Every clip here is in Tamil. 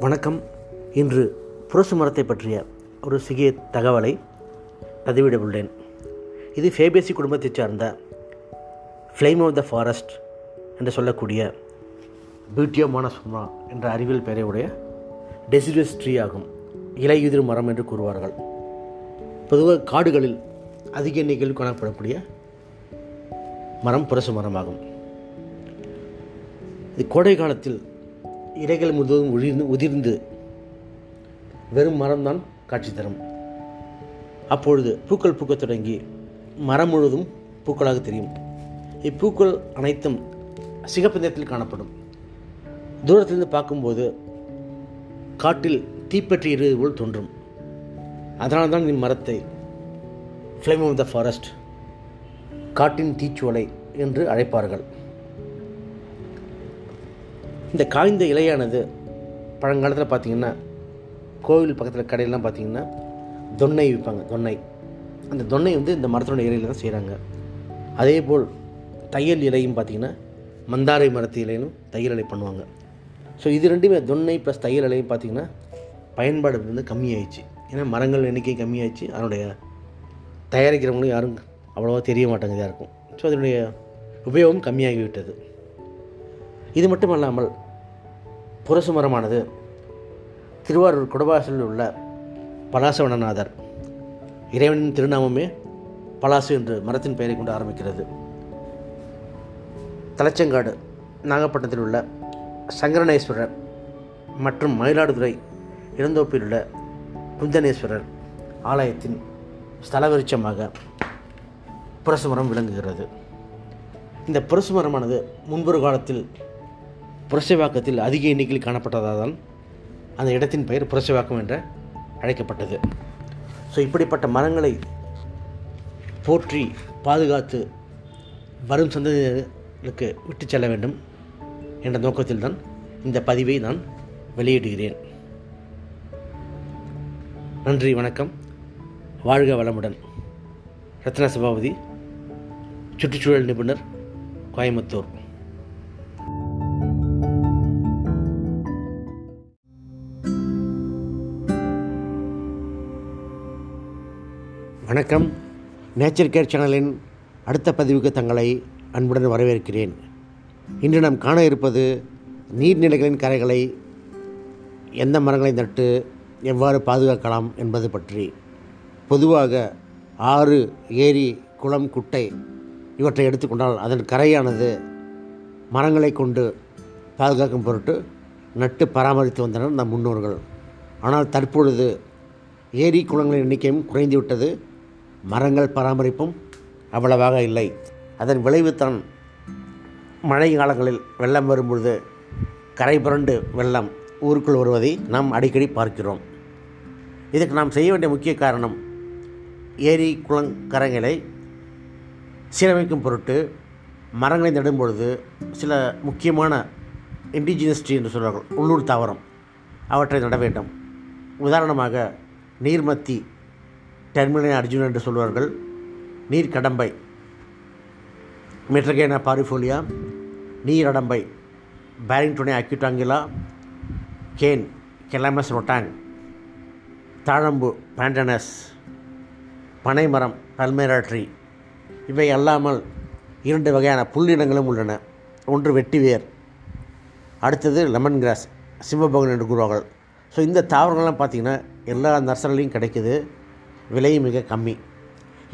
வணக்கம். இன்று புரசு மரத்தை பற்றிய ஒரு சிறிய தகவலை பதிவிட உள்ளேன். இது ஃபேபேசி குடும்பத்தைச் சார்ந்த ஃப்ளேம் ஆஃப் த ஃபாரஸ்ட் என்று சொல்லக்கூடிய பியூட்டியமான மானசுமா என்ற அறிவியல் பெயரையுடைய டெசிடஸ் ட்ரீ ஆகும். இலையுதிர் மரம் என்று கூறுவார்கள். பொதுவாக காடுகளில் அதிக எண்ணிக்கையில் காணப்படக்கூடிய மரம் புரசு மரமாகும் இது கோடை காலத்தில் இலைகள் முழுவதும் உதிர்ந்து உதிர்ந்து வெறும் மரம்தான் காட்சி தரும். அப்பொழுது பூக்கள் பூக்கத் தொடங்கி மரம் முழுவதும் பூக்களாக தெரியும். இப்பூக்கள் அனைத்தும் சிகப்பு நிறத்தில் காணப்படும். தூரத்திலிருந்து பார்க்கும்போது காட்டில் தீப்பற்றி இருவது போல் தோன்றும். அதனால் தான் இம்மரத்தை ஃப்ளேம் ஆஃப் த ஃபாரஸ்ட் காட்டின் தீச்சுவலை என்று அழைப்பார்கள். இந்த காய்ந்த இலையானது பழங்காலத்தில் பார்த்தீங்கன்னா கோவில் பக்கத்தில் கடையிலாம் பார்த்தீங்கன்னா தொன்னை விற்பாங்க தொன்னை. அந்த தொன்னை வந்து இந்த மரத்தோட இலையில் தான் செய்கிறாங்க அதே போல் தையல் இலையும் பார்த்தீங்கன்னா மந்தாரை மரத்து இலையிலும் தையல் இலை பண்ணுவாங்க. ஸோ இது ரெண்டுமே தொன்னை ப்ளஸ் தையல் இலையும் பார்த்திங்கன்னா பயன்பாடு வந்து கம்மியாயிடுச்சு. ஏன்னா மரங்கள் எண்ணிக்கை கம்மியாயிடுச்சு. அதனுடைய தயாரிக்கிறவங்களும் யாரும் அவ்வளோவா தெரிய மாட்டாங்க இதாக இருக்கும். ஸோ அதனுடைய உபயோகம் கம்மியாகிவிட்டது. இது மட்டும் அல்லாமல் புரசு மரமானது திருவாரூர் குடவாசலில் உள்ள பலாசவனநாதர். இறைவனின் திருநாமமே பலாசு என்று மரத்தின் பெயரை கொண்டு ஆரம்பிக்கிறது. தலச்சங்காடு நாகப்பட்டினத்தில் உள்ள சங்கரணேஸ்வரர் மற்றும் மயிலாடுதுறை இளந்தோப்பில் உள்ள குந்தனேஸ்வரர் ஆலயத்தின் ஸ்தலவரிச்சமாக புரசுமரம் விளங்குகிறது. இந்த புரசுமரமானது முன்பொரு காலத்தில் புரசைவாக்கத்தில் அதிக எண்ணிக்கையில் காணப்பட்டதால் தான் அந்த இடத்தின் பெயர் புரசைவாக்கம் என்ற அழைக்கப்பட்டது. ஸோ இப்படிப்பட்ட மரங்களை போற்றி பாதுகாத்து வரும் சந்ததியினருக்கு விட்டு செல்ல வேண்டும் என்ற நோக்கத்தில் தான் இந்த பதிவை நான் வெளியிடுகிறேன். நன்றி வணக்கம். வாழ்க வளமுடன். ரத்ன சபாபதி சுற்றுச்சூழல் நிபுணர் கோயம்புத்தூர். வணக்கம். நேச்சர் கேர் சேனலின் அடுத்த பதிவுக்கு தங்களை அன்புடன் வரவேற்கிறேன். இன்று நாம் காண இருப்பது நீர்நிலைகளின் கரைகளை எந்த மரங்களை நட்டு எவ்வாறு பாதுகாக்கலாம் என்பது பற்றி. பொதுவாக ஆறு ஏரி குளம் குட்டை இவற்றை எடுத்துக்கொண்டால் அதன் கரையானது மரங்களை கொண்டு பாதுகாக்கும் பொருட்டு நட்டு பராமரித்து வந்தனர் நம் முன்னோர்கள். ஆனால் தற்பொழுது ஏரி குளங்களின் எண்ணிக்கையும் குறைந்துவிட்டது. மரங்கள் பராமரிப்பும் அவ்வளவாக இல்லை. அதன் விளைவுதான் மழை காலங்களில் வெள்ளம் வரும்பொழுது கரை புரண்டு வெள்ளம் ஊருக்குள் வருவதை நாம் அடிக்கடி பார்க்கிறோம். இதுக்கு நாம் செய்ய வேண்டிய முக்கிய காரணம் ஏரி குளங்கரைகளை சீரமைக்கும் பொருட்டு மரங்களை நடும் பொழுது சில முக்கியமான இண்டிஜினஸ் ட்ரீ என்று சொல்வார்கள் உள்ளூர் தாவரம். அவற்றை நட வேண்டும். உதாரணமாக நீர்மத்தி டெர்மினல் அர்ஜுன் என்று சொல்வார்கள். நீர் கடம்பை. மெட்ரகேனா பாரிஃபோலியா நீரடம்பை பேரிங்டோனே அக்யூட்டாங்கிலா கேன் கெலாமஸ் ரொட்டாங். தாழம்பு பேண்டனஸ். பனைமரம் பல்மேரா ட்ரீ. இவை அல்லாமல் இரண்டு வகையான புல்லினங்களும் உள்ளன. ஒன்று வெட்டிவேர் அடுத்தது லெமன் கிராஸ் சிம்மபகன் என்று கூறுவார்கள். ஸோ இந்த தாவரங்கள்லாம் பார்த்திங்கன்னா எல்லா நர்சரிலையும் கிடைக்குது. விலையும் மிக கம்மி.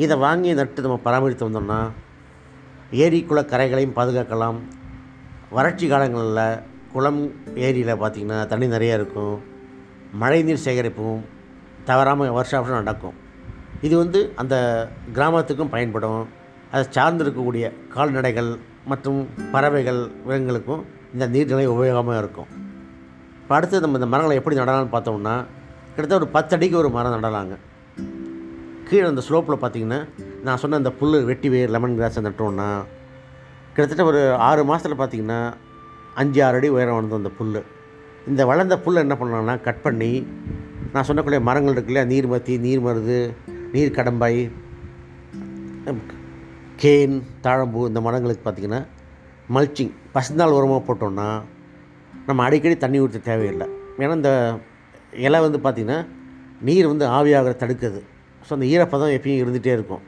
இதை வாங்கி நட்டு நம்ம பராமரித்து வந்தோம்னா ஏரி குள கரைகளையும் பாதுகாக்கலாம். வறட்சி காலங்களில் குளம் ஏரியில் பார்த்திங்கன்னா தண்ணி நிறையா இருக்கும். மழைநீர் சேகரிப்பும் தவறாமல் வருஷம் வருஷம் நடக்கும். இது வந்து அந்த கிராமத்துக்கும் பயன்படும். அதை சார்ந்து இருக்கக்கூடிய கால்நடைகள் மற்றும் பறவைகள் விலங்குகளுக்கும் இந்த நீர்நிலை உபயோகமாக இருக்கும். இப்போ அடுத்து நம்ம இந்த மரங்களை எப்படி நடலாம்னு பார்த்தோம்னா கிட்டத்தட்ட ஒரு பத்து அடிக்கு ஒரு மரம் நடலாங்க. கீழே அந்த ஸ்லோப்பில் பார்த்தீங்கன்னா நான் சொன்ன அந்த புல் வெட்டி வேர் லெமன் கிராஸை நட்டோம்னா கிட்டத்தட்ட ஒரு ஆறு மாதத்தில் பார்த்தீங்கன்னா அஞ்சு ஆறு அடி உயரம் வளர்ந்த அந்த புல் இந்த வளர்ந்த புல் என்ன பண்ணலாம்னா கட் பண்ணி நான் சொன்னக்கூடிய மரங்கள் இருக்குல்ல நீர் மத்தி நீர் மருது நீர் கடம்பாய் கேன் தாழம்பூ இந்த மரங்களுக்கு பார்த்திங்கன்னா மல்ச்சிங் பசுந்தாள் உரமாக போட்டோம்னா நம்ம அடிக்கடி தண்ணி ஊற்ற தேவையில்லை. ஏன்னா இந்த இலை வந்து பார்த்திங்கன்னா நீர் வந்து ஆவியாகிற தடுக்குது. ஸோ அந்த ஈரப்பதம் எப்பயும் இருந்துகிட்டே இருக்கும்.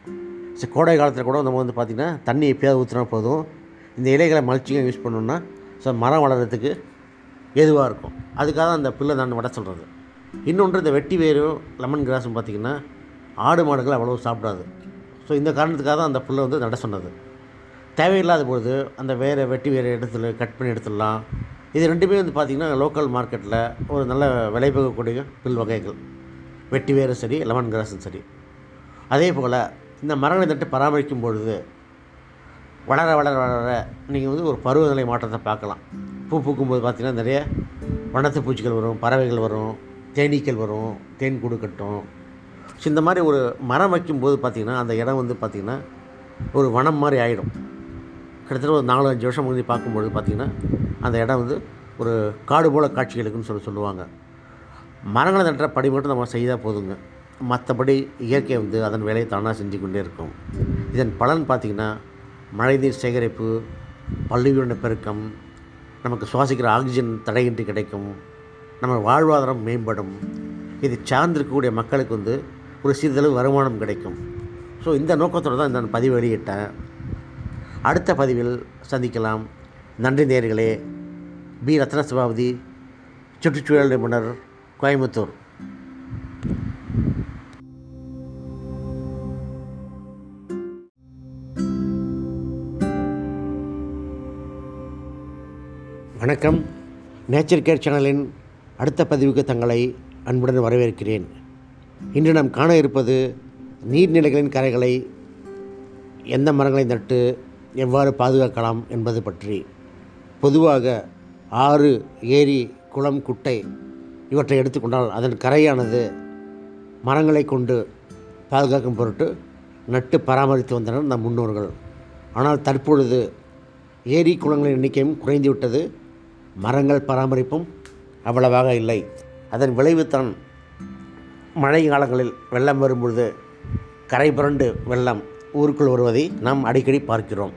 ஸோ கோடை காலத்தில் கூட நம்ம வந்து பார்த்திங்கன்னா தண்ணி எப்பயாவது ஊற்றினா போதும். இந்த இலைகளை மல்ச்சிங்காக யூஸ் பண்ணோம்னா ஸோ மரம் வளர்கிறதுக்கு ஏதுவாக இருக்கும். அதுக்காக தான் அந்த புல்லை நான் வட சொல்கிறது இன்னொன்று இந்த வெட்டி வேரும் லெமன் கிராஸும் பார்த்திங்கன்னா ஆடு மாடுகள் அவ்வளோ சாப்பிடாது. ஸோ இந்த காரணத்துக்காக தான் அந்த புல்லை வந்து நட சொன்னது. தேவையில்லாத பொழுது அந்த வேறு வெட்டி வேறு இடத்துல கட் பண்ணி எடுத்துடலாம். இது ரெண்டுமே வந்து பார்த்திங்கன்னா லோக்கல் மார்க்கெட்டில் ஒரு நல்ல விலை போகக்கூடிய புல் வகைகள். வெட்டி வேரும் சரி லெமன் கிராஸும் சரி. அதே போல் இந்த மரங்களை தட்டு பராமரிக்கும் பொழுது வளர வளர வளர நீங்கள் வந்து ஒரு பருவநிலை மாற்றத்தை பார்க்கலாம். பூ பூக்கும்போது பார்த்திங்கன்னா நிறைய வண்ணத்து பூச்சிகள் வரும் பறவைகள் வரும் தேனீக்கள் வரும் தேன் கூடு கட்டும். ஸோ இந்த மாதிரி ஒரு மரம் வைக்கும்போது பார்த்திங்கன்னா அந்த இடம் வந்து பார்த்திங்கன்னா ஒரு வனம் மாதிரி ஆகிடும் கிட்டத்தட்ட ஒரு நாலு அஞ்சு வருஷம் முன்னாடி பார்க்கும்பொழுது பார்த்திங்கன்னா அந்த இடம் வந்து ஒரு காடு போல் காட்சிகளுக்குன்னு சொல்லி சொல்லுவாங்க. மரங்களை நட்டுற படி மட்டும் நம்ம செய்தால் போதுங்க. மற்றபடி இயற்கை வந்து அதன் வேலையை தானாக செஞ்சு கொண்டே இருக்கும். இதன் பலன் பார்த்திங்கன்னா மழைநீர் சேகரிப்பு பல்லுயிரின பெருக்கம் நமக்கு சுவாசிக்கிற ஆக்சிஜன் தடையின்றி கிடைக்கும் நம்ம வாழ்வாதாரம் மேம்படும். இது சார்ந்திருக்கக்கூடிய மக்களுக்கு வந்து ஒரு சிறிதளவு வருமானம் கிடைக்கும். ஸோ இந்த நோக்கத்தோடு தான் நான் பதிவு வெளியிட்டேன். அடுத்த பதிவில் சந்திக்கலாம். நன்றி நேர்களே. பி. ரத்ன சபாபதி சுற்றுச்சூழல் நிபுணர் கோயம்புத்தூர். வணக்கம். நேச்சர் கேர் சேனலின் அடுத்த பதிவுக்கு தங்களை அன்புடன் வரவேற்கிறேன். இன்று நாம் காண இருப்பது நீர்நிலைகளின் கரைகளை எந்த மரங்களை நட்டு எவ்வாறு பாதுகாக்கலாம் என்பது பற்றி. பொதுவாக ஆறு ஏரி குளம் குட்டை இவற்றை எடுத்துக்கொண்டால் அதன் கரையானது மரங்களை கொண்டு பாதுகாக்கும் பொருட்டு நட்டு பராமரித்து வந்தனர் நம் முன்னோர்கள். ஆனால் தற்பொழுது ஏரி குளங்களின் எண்ணிக்கையும் குறைந்துவிட்டது. மரங்கள் பராமரிப்பும் அவ்வளவாக இல்லை. அதன் விளைவுதான் மழை காலங்களில் வெள்ளம் வரும்பொழுது கரை புரண்டு வெள்ளம் ஊருக்குள் வருவதை நாம் அடிக்கடி பார்க்கிறோம்.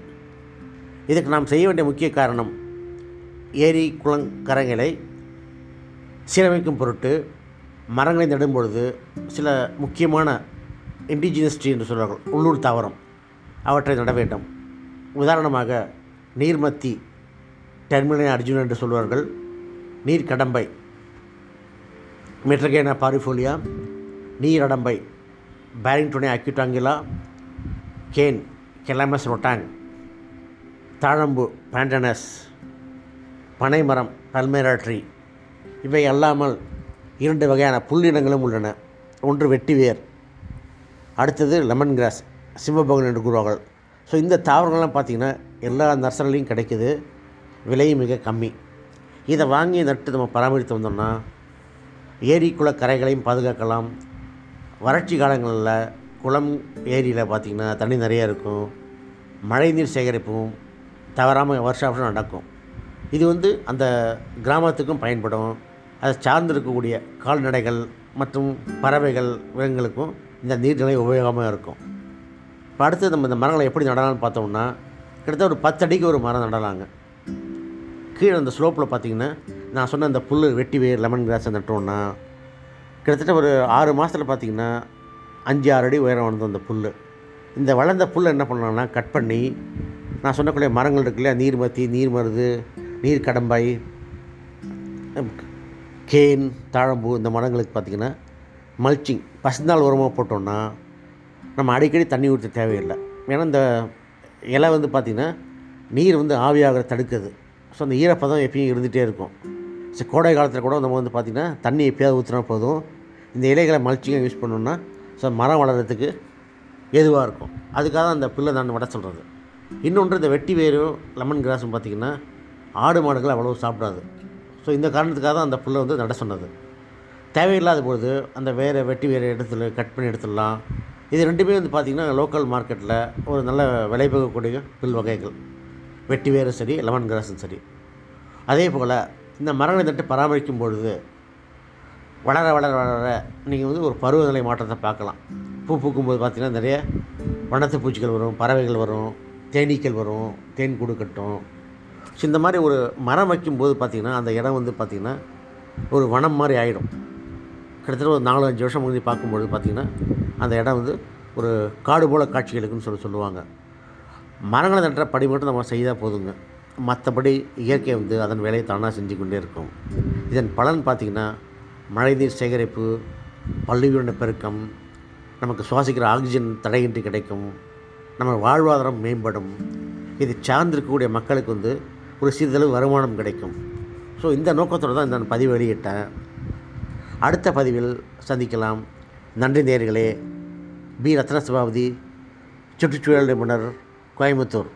இதுக்கு நாம் செய்ய வேண்டிய முக்கிய காரணம் ஏரி குளங்கரைகளை சீரமைக்கும் பொருட்டு மரங்களை நடும் பொழுது சில முக்கியமான இண்டிஜினஸ் ட்ரீ என்று சொல்வார்கள் உள்ளூர் தாவரம் அவற்றை நட வேண்டும். உதாரணமாக நீர்மத்தி டெர்மினல் அர்ஜுன் என்று சொல்வார்கள் நீர் கடம்பை மெட்ரகேனா பாரிஃபோலியா நீரடம்பை பேரிங்டோனே அக்யூட்டாங்கிலா கேன் கெலமஸ் ரொட்டாங் தாழம்பு பேண்டனஸ் பனைமரம் பல்மேரா ட்ரீ இவை அல்லாமல் இரண்டு வகையான புல்லினங்களும் உள்ளன. ஒன்று வெட்டிவேர் அடுத்தது லெமன் கிராஸ் சிம்மபோகன் என்று கூறுவார்கள். ஸோ இந்த தாவரங்கள்லாம் பார்த்திங்கன்னா எல்லா நர்சரிலையும் கிடைக்குது. விலையும் மிக கம்மி. இதை வாங்கி நட்டு நம்ம பராமரித்து வந்தோம்னா ஏரி குள கரைகளையும் பாதுகாக்கலாம். வறட்சி காலங்களில் குளம் ஏரியில் பார்த்திங்கன்னா தண்ணி நிறையா இருக்கும். மழைநீர் சேகரிப்பும் தவறாமல் வருஷ வருஷம் நடக்கும். இது வந்து அந்த கிராமத்துக்கும் பயன்படும். அதை சார்ந்திருக்கக்கூடிய கால்நடைகள் மற்றும் பறவைகள் விலங்குகளுக்கும் இந்த நீர்நிலை உபயோகமாக இருக்கும். இப்போ அடுத்து நம்ம இந்த மரங்களை எப்படி நடலாம்னு பார்த்தோம்னா கிட்டத்தட்ட ஒரு பத்து அடிக்கு ஒரு மரம் நடலாங்க. கீழே அந்த ஸ்லோப்பில் பார்த்தீங்கன்னா நான் சொன்ன அந்த புல் வெட்டி வேர் லெமன் கிராஸை நட்டோம்னா கிட்டத்தட்ட ஒரு ஆறு மாதத்தில் பார்த்தீங்கன்னா அஞ்சு ஆறு அடி உயரம் வளர்ந்தோம் அந்த புல் இந்த வளர்ந்த புல் என்ன பண்ணலாம்னா கட் பண்ணி நான் சொன்னக்கூடிய மரங்கள் இருக்கு இல்லையா நீர்மத்தி நீர் மருது நீர் கடம்பாய் கேன் தாழம்பூ இந்த மரங்களுக்கு பார்த்திங்கன்னா மல்ச்சிங் பசுந்தாள் உரமாக போட்டோம்னா நம்ம அடிக்கடி தண்ணி ஊற்ற தேவையில்லை. ஏன்னா இந்த இலை வந்து பார்த்திங்கன்னா நீர் வந்து ஆவியாகிற தடுக்குது. ஸோ அந்த ஈரப்பதம் எப்பயும் இருந்துகிட்டே இருக்கும். ஸோ கோடை காலத்தில் கூட நம்ம வந்து பார்த்திங்கன்னா தண்ணி எப்பயாவது ஊற்றினா போதும். இந்த இலைகளை மல்ச்சிங்காக யூஸ் பண்ணோம்னா ஸோ மரம் வளர்கிறதுக்கு எதுவாக இருக்கும். அதுக்காக தான் அந்த பிள்ளை நான் வட சொல்கிறது இன்னொன்று இந்த வெட்டி வேரும் லெமன் கிராஸும் பார்த்திங்கன்னா ஆடு மாடுகள் அவ்வளோ சாப்பிடாது. ஸோ இந்த காரணத்துக்காக தான் அந்த புல்லை வந்து நட சொன்னது. தேவையில்லாத பொழுது அந்த வேறு வெட்டி வேறு இடத்துல கட் பண்ணி எடுத்துடலாம். இது ரெண்டுமே வந்து பார்த்திங்கன்னா லோக்கல் மார்க்கெட்டில் ஒரு நல்ல விலை போகக்கூடிய புல் வகைகள். வெட்டி வேரும் சரி லெமன் கிராஸும் சரி. அதே போல் இந்த மரங்களை நட்டு பராமரிக்கும் பொழுது வளர வளர வளர நீங்கள் வந்து ஒரு பருவநிலை மாற்றத்தை பார்க்கலாம். பூ பூக்கும்போது பார்த்திங்கன்னா நிறைய வண்ணத்து பூச்சிகள் வரும் பறவைகள் வரும் தேனீக்கள் வரும் தேன் கூடு கட்டும். ஸோ இந்த மாதிரி ஒரு மரம் வைக்கும்போது பார்த்திங்கன்னா அந்த இடம் வந்து பார்த்திங்கன்னா ஒரு வனம் மாதிரி ஆகிடும் கிட்டத்தட்ட ஒரு நாலு அஞ்சு வருஷம் முன்னாடி பார்க்கும்பொழுது பார்த்திங்கன்னா அந்த இடம் வந்து ஒரு காடு போல காட்சிகளுக்குன்னு சொல்லி சொல்லுவாங்க. மரங்களை தட்டுற படி மட்டும் நம்ம செய்தால் போதுங்க. மற்றபடி இயற்கை வந்து அதன் வேலையை தானாக செஞ்சு கொண்டே இருக்கும். இதன் பலன் பார்த்திங்கன்னா மழைநீர் சேகரிப்பு பல்லுயிரின பெருக்கம் நமக்கு சுவாசிக்கிற ஆக்சிஜன் தடையின்றி கிடைக்கும் நம்ம வாழ்வாதாரம் மேம்படும். இது சார்ந்திருக்கக்கூடிய மக்களுக்கு வந்து ஒரு சிறிதளவு வருமானம் கிடைக்கும். ஸோ இந்த நோக்கத்தோடு தான் இந்த பதிவு வெளியிட்டேன். அடுத்த பதிவில் சந்திக்கலாம். நன்றி நேர்களே. பி. ரத்ன சபாபதி சுற்றுச்சூழல் நிபுணர் கோயம்புத்தூர்.